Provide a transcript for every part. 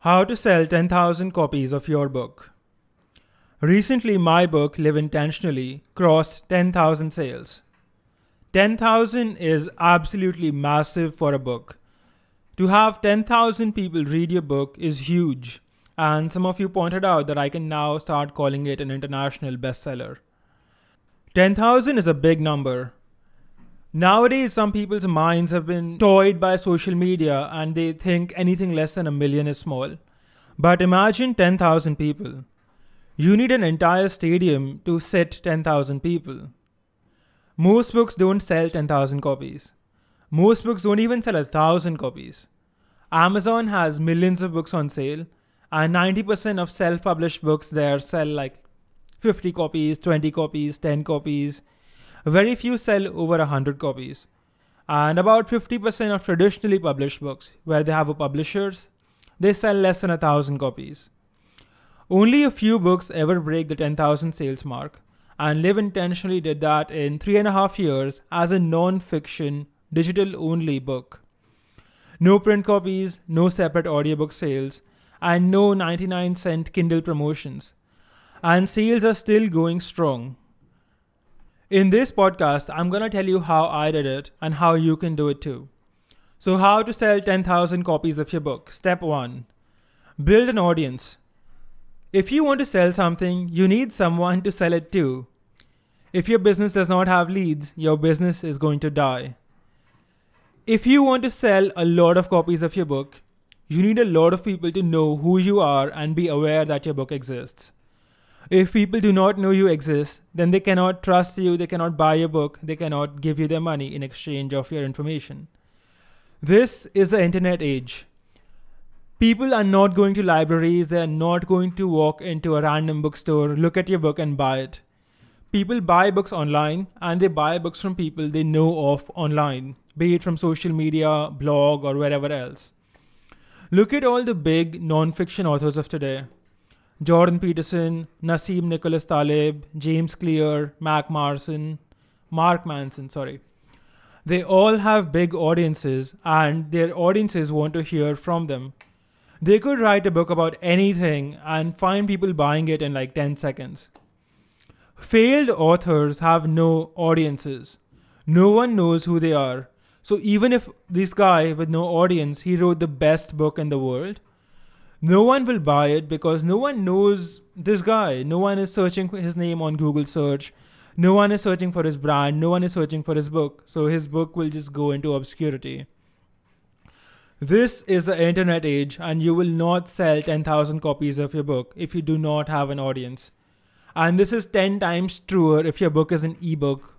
How to sell 10,000 copies of your book. Recently, my book, Live Intentionally, crossed 10,000 sales. 10,000 is absolutely massive for a book. To have 10,000 people read your book is huge, and some of you pointed out that I can now start calling it an international bestseller. 10,000 is a big number. Nowadays, some people's minds have been toyed by social media and they think anything less than a million is small. But imagine 10,000 people. You need an entire stadium to sit 10,000 people. Most books don't sell 10,000 copies. Most books don't even sell a thousand copies. Amazon has millions of books on sale, and 90% of self published books there sell like 50 copies, 20 copies, 10 copies. Very few sell over 100 copies. And about 50% of traditionally published books, where they have a publishers, they sell less than a thousand copies. Only a few books ever break the 10,000 sales mark, and Live Intentionally did that in three and a half years as a non fiction, digital only book. No print copies, no separate audiobook sales, and no 99 cent Kindle promotions. And sales are still going strong. In this podcast, I'm to tell you how I did it and how you can do it too. So, how to sell 10,000 copies of your book? Step 1 Build an audience. If you want to sell something, you need someone to sell it to. If your business does not have leads, your business is going to die. If you want to sell a lot of copies of your book, you need a lot of people to know who you are and be aware that your book exists. If people do not know you exist, then they cannot trust you, they cannot buy your book, they cannot give you their money in exchange of your information. This is the internet age. People are not going to libraries, they are not going to walk into a random bookstore, look at your book, and buy it. People buy books online and they buy books from people they know of online, be it from social media, blog, or wherever else. Look at all the big non fiction authors of today Jordan Peterson, Nassim Nicholas Taleb, James Clear, Mac Marson, Mark Manson, sorry. They all have big audiences and their audiences want to hear from them. They could write a book about anything and find people buying it in like 10 seconds. Failed authors have no audiences. No one knows who they are. So even if this guy with no audience, he wrote the best book in the world, no one will buy it because no one knows this guy. No one is searching his name on Google search. No one is searching for his brand. No one is searching for his book. So his book will just go into obscurity. This is the internet age, and you will not sell 10,000 copies of your book if you do not have an audience. And this is 10 times truer if your book is an ebook.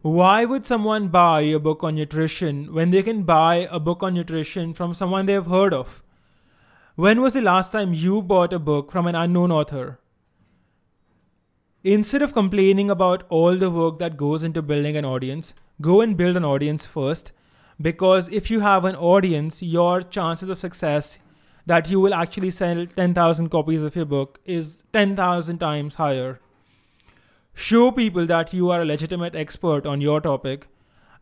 Why would someone buy a book on nutrition when they can buy a book on nutrition from someone they have heard of? When was the last time you bought a book from an unknown author? Instead of complaining about all the work that goes into building an audience, go and build an audience first. Because if you have an audience, your chances of success that you will actually sell 10,000 copies of your book is 10,000 times higher. Show people that you are a legitimate expert on your topic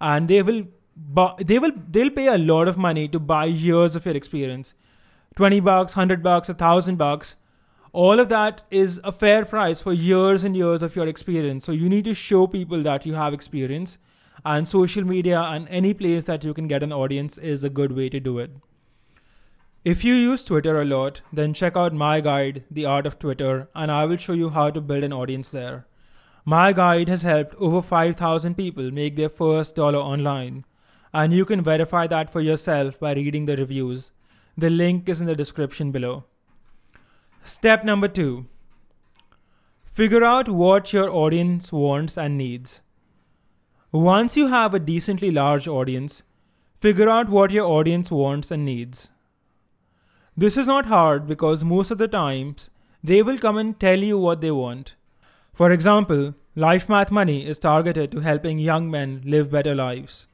and they will bu- they will they'll pay a lot of money to buy years of your experience 20 bucks, 100 bucks, 1000 bucks. All of that is a fair price for years and years of your experience. So you need to show people that you have experience and social media and any place that you can get an audience is a good way to do it. If you use Twitter a lot, then check out my guide, The Art of Twitter, and I will show you how to build an audience there. My guide has helped over 5,000 people make their first dollar online, and you can verify that for yourself by reading the reviews. The link is in the description below. Step number two figure out what your audience wants and needs. Once you have a decently large audience, figure out what your audience wants and needs. This is not hard because most of the times they will come and tell you what they want. For example, Life Math Money is targeted to helping young men live better lives.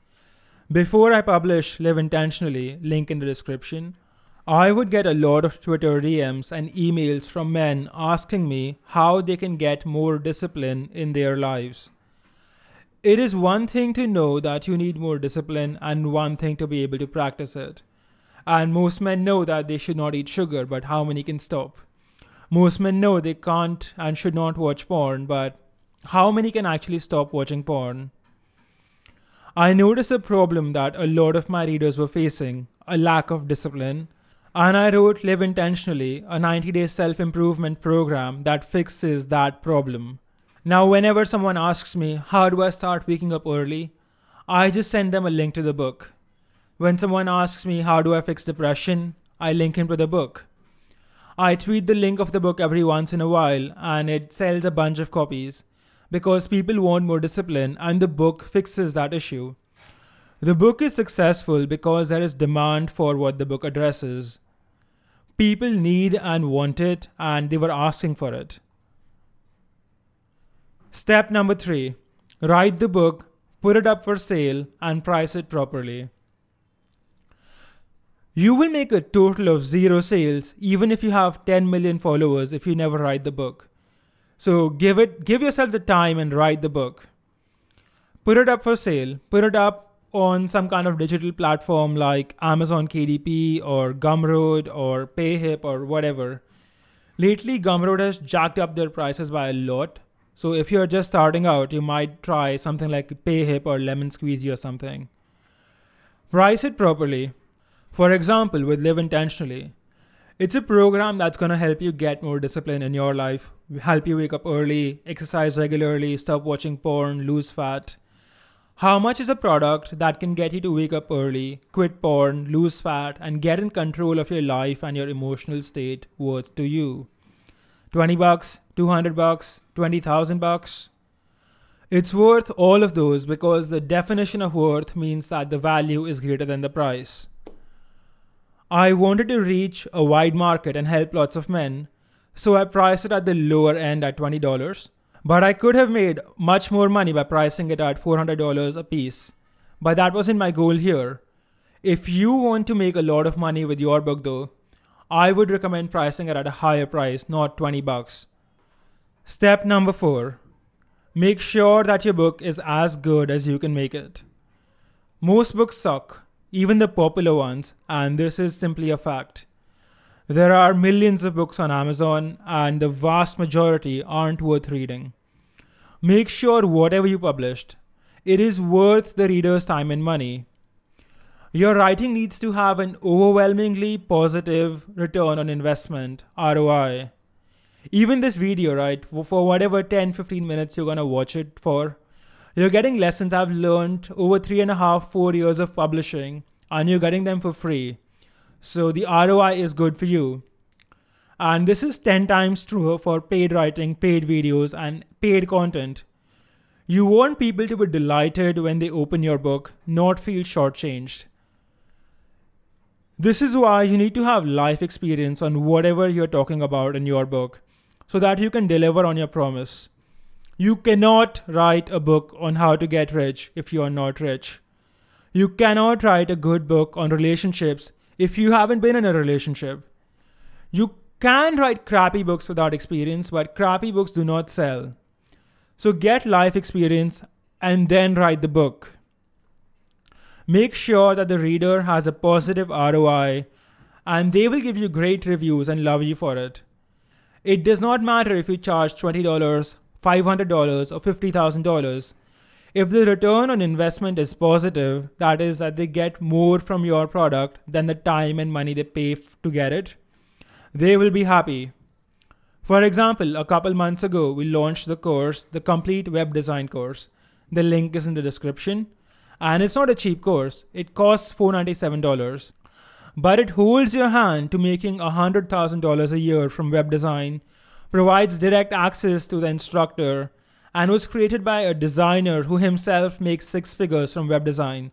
Before I publish Live Intentionally, link in the description, I would get a lot of Twitter DMs and emails from men asking me how they can get more discipline in their lives. It is one thing to know that you need more discipline and one thing to be able to practice it. And most men know that they should not eat sugar, but how many can stop? Most men know they can't and should not watch porn, but how many can actually stop watching porn? I noticed a problem that a lot of my readers were facing a lack of discipline. And I wrote Live Intentionally, a 90 day self improvement program that fixes that problem. Now, whenever someone asks me, How do I start waking up early? I just send them a link to the book. When someone asks me, How do I fix depression? I link him to the book. I tweet the link of the book every once in a while and it sells a bunch of copies because people want more discipline and the book fixes that issue. The book is successful because there is demand for what the book addresses. People need and want it, and they were asking for it. Step number three write the book, put it up for sale, and price it properly. You will make a total of zero sales even if you have 10 million followers if you never write the book. So give it give yourself the time and write the book. Put it up for sale. Put it up on some kind of digital platform like Amazon KDP or Gumroad or Payhip or whatever. Lately Gumroad has jacked up their prices by a lot. So if you're just starting out, you might try something like Payhip or Lemon Squeezy or something. Price it properly. For example, with Live Intentionally, it's a program that's going to help you get more discipline in your life, help you wake up early, exercise regularly, stop watching porn, lose fat. How much is a product that can get you to wake up early, quit porn, lose fat, and get in control of your life and your emotional state worth to you? 20 bucks, 200 bucks, 20,000 bucks? It's worth all of those because the definition of worth means that the value is greater than the price. I wanted to reach a wide market and help lots of men, so I priced it at the lower end at $20. But I could have made much more money by pricing it at $400 a piece. But that wasn't my goal here. If you want to make a lot of money with your book though, I would recommend pricing it at a higher price, not 20 bucks. Step number 4. Make sure that your book is as good as you can make it. Most books suck, even the popular ones, and this is simply a fact. There are millions of books on Amazon, and the vast majority aren't worth reading. Make sure whatever you published, it is worth the reader's time and money. Your writing needs to have an overwhelmingly positive return on investment, ROI. Even this video, right, for whatever 10 15 minutes you're gonna watch it for, you're getting lessons I've learned over three and a half, four years of publishing, and you're getting them for free. So the ROI is good for you. And this is 10 times truer for paid writing, paid videos, and paid content. You want people to be delighted when they open your book, not feel shortchanged. This is why you need to have life experience on whatever you're talking about in your book so that you can deliver on your promise. You cannot write a book on how to get rich if you are not rich. You cannot write a good book on relationships if you haven't been in a relationship. You can write crappy books without experience, but crappy books do not sell. So get life experience and then write the book. Make sure that the reader has a positive ROI and they will give you great reviews and love you for it. It does not matter if you charge $20 $500 or $50,000, if the return on investment is positive, that is, that they get more from your product than the time and money they pay f- to get it, they will be happy. For example, a couple months ago, we launched the course, the complete web design course. The link is in the description. And it's not a cheap course, it costs $497. But it holds your hand to making $100,000 a year from web design provides direct access to the instructor, and was created by a designer who himself makes six figures from web design.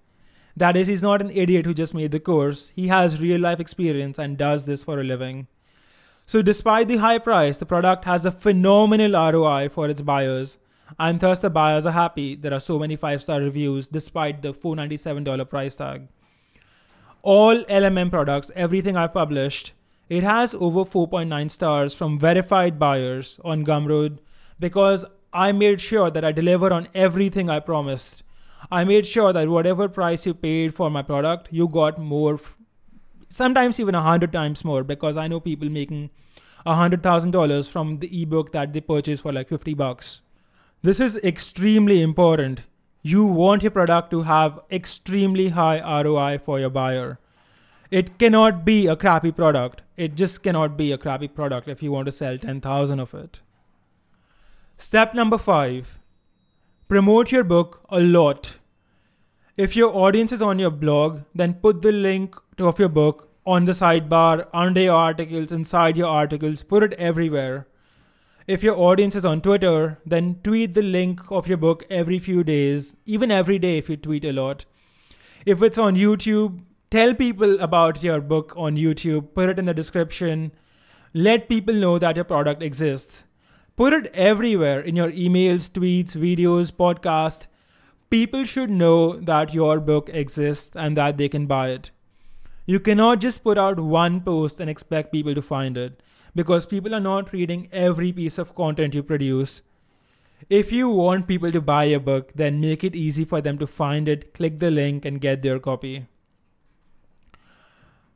That is, he's not an idiot who just made the course, he has real life experience and does this for a living. So, despite the high price, the product has a phenomenal ROI for its buyers, and thus the buyers are happy. There are so many five star reviews despite the $497 price tag. All LMM products, everything I've published, it has over 4.9 stars from verified buyers on Gumroad because I made sure that I deliver on everything I promised. I made sure that whatever price you paid for my product, you got more sometimes even a hundred times more because I know people making a hundred thousand dollars from the ebook that they purchased for like 50 bucks. This is extremely important. You want your product to have extremely high ROI for your buyer. It cannot be a crappy product. It just cannot be a crappy product if you want to sell 10,000 of it. Step number five promote your book a lot. If your audience is on your blog, then put the link of your book on the sidebar, under your articles, inside your articles, put it everywhere. If your audience is on Twitter, then tweet the link of your book every few days, even every day if you tweet a lot. If it's on YouTube, tell people about your book on YouTube, put it in the description, let people know that your product exists. Put it everywhere in your emails, tweets, videos, podcasts. People should know that your book exists and that they can buy it. You cannot just put out one post and expect people to find it because people are not reading every piece of content you produce. If you want people to buy your book, then make it easy for them to find it, click the link, and get their copy.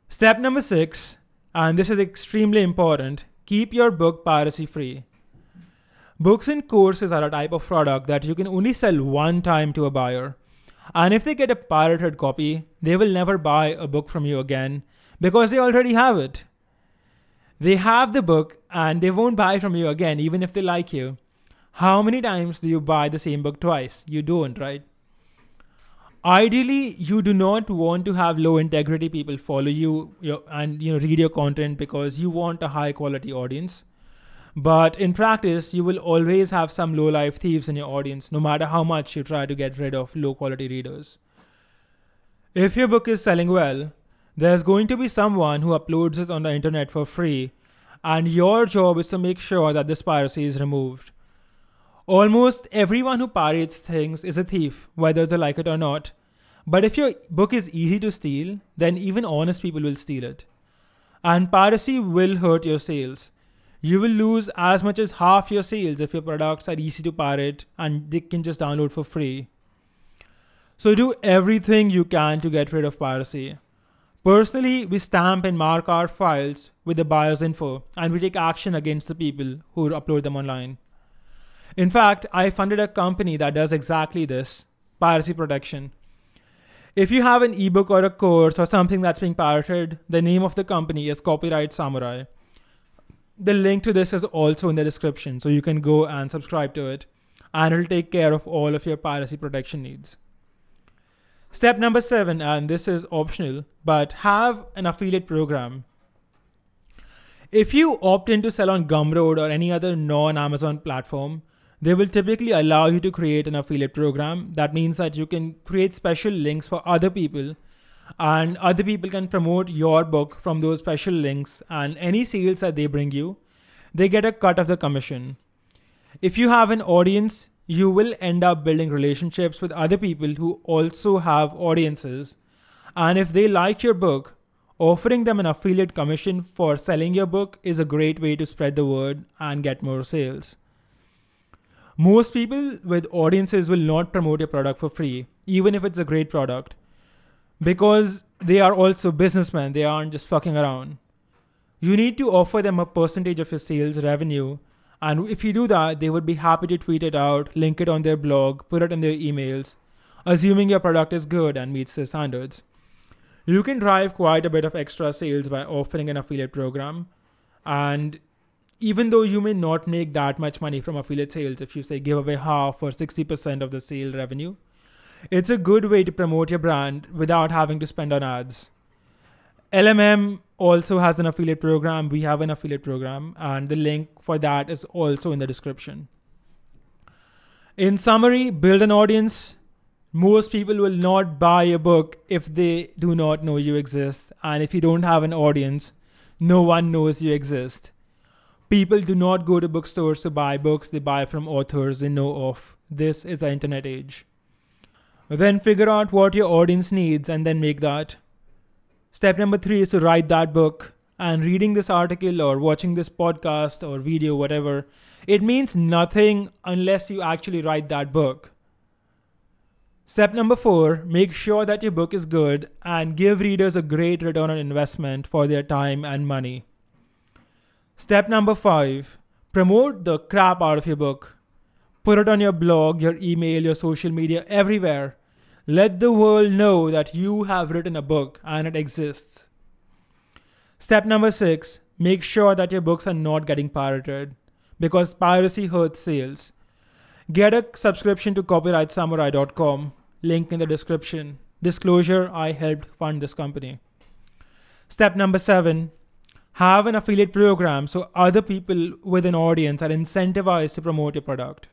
Step number six, and this is extremely important keep your book piracy free. Books and courses are a type of product that you can only sell one time to a buyer. And if they get a pirated copy, they will never buy a book from you again because they already have it. They have the book and they won't buy from you again, even if they like you. How many times do you buy the same book twice? You don't, right? ideally you do not want to have low integrity people follow you and you know read your content because you want a high quality audience but in practice you will always have some low life thieves in your audience no matter how much you try to get rid of low quality readers if your book is selling well there's going to be someone who uploads it on the internet for free and your job is to make sure that this piracy is removed Almost everyone who pirates things is a thief, whether they like it or not. But if your book is easy to steal, then even honest people will steal it. And piracy will hurt your sales. You will lose as much as half your sales if your products are easy to pirate and they can just download for free. So do everything you can to get rid of piracy. Personally, we stamp and mark our files with the buyer's info and we take action against the people who upload them online. In fact, I funded a company that does exactly this piracy protection. If you have an ebook or a course or something that's being pirated, the name of the company is Copyright Samurai. The link to this is also in the description, so you can go and subscribe to it, and it'll take care of all of your piracy protection needs. Step number seven, and this is optional, but have an affiliate program. If you opt in to sell on Gumroad or any other non Amazon platform, they will typically allow you to create an affiliate program. That means that you can create special links for other people and other people can promote your book from those special links and any sales that they bring you, they get a cut of the commission. If you have an audience, you will end up building relationships with other people who also have audiences. And if they like your book, offering them an affiliate commission for selling your book is a great way to spread the word and get more sales. Most people with audiences will not promote your product for free, even if it's a great product, because they are also businessmen. They aren't just fucking around. You need to offer them a percentage of your sales revenue. And if you do that, they would be happy to tweet it out, link it on their blog, put it in their emails, assuming your product is good and meets their standards. You can drive quite a bit of extra sales by offering an affiliate program. And even though you may not make that much money from affiliate sales if you say give away half or 60% of the sale revenue it's a good way to promote your brand without having to spend on ads. Lmm also has an affiliate program. We have an affiliate program and the link for that is also in the description. In summary build an audience. Most people will not buy a book if they do not know you exist and if you don't have an audience no one knows you exist. People do not go to bookstores to buy books, they buy from authors they know of. This is the internet age. Then figure out what your audience needs and then make that. Step number three is to write that book. And reading this article or watching this podcast or video, whatever, it means nothing unless you actually write that book. Step number four make sure that your book is good and give readers a great return on investment for their time and money. Step number five promote the crap out of your book. Put it on your blog, your email, your social media, everywhere. Let the world know that you have written a book and it exists. Step number six make sure that your books are not getting pirated because piracy hurts sales. Get a subscription to copyrightsamurai.com link in the description. Disclosure I helped fund this company. Step number seven have an affiliate program so other people with an audience are incentivized to promote your product.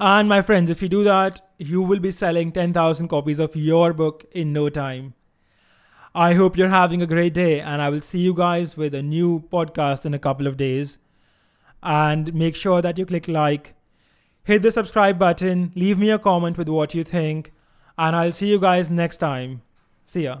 And my friends, if you do that, you will be selling 10,000 copies of your book in no time. I hope you're having a great day, and I will see you guys with a new podcast in a couple of days. And make sure that you click like, hit the subscribe button, leave me a comment with what you think, and I'll see you guys next time. See ya.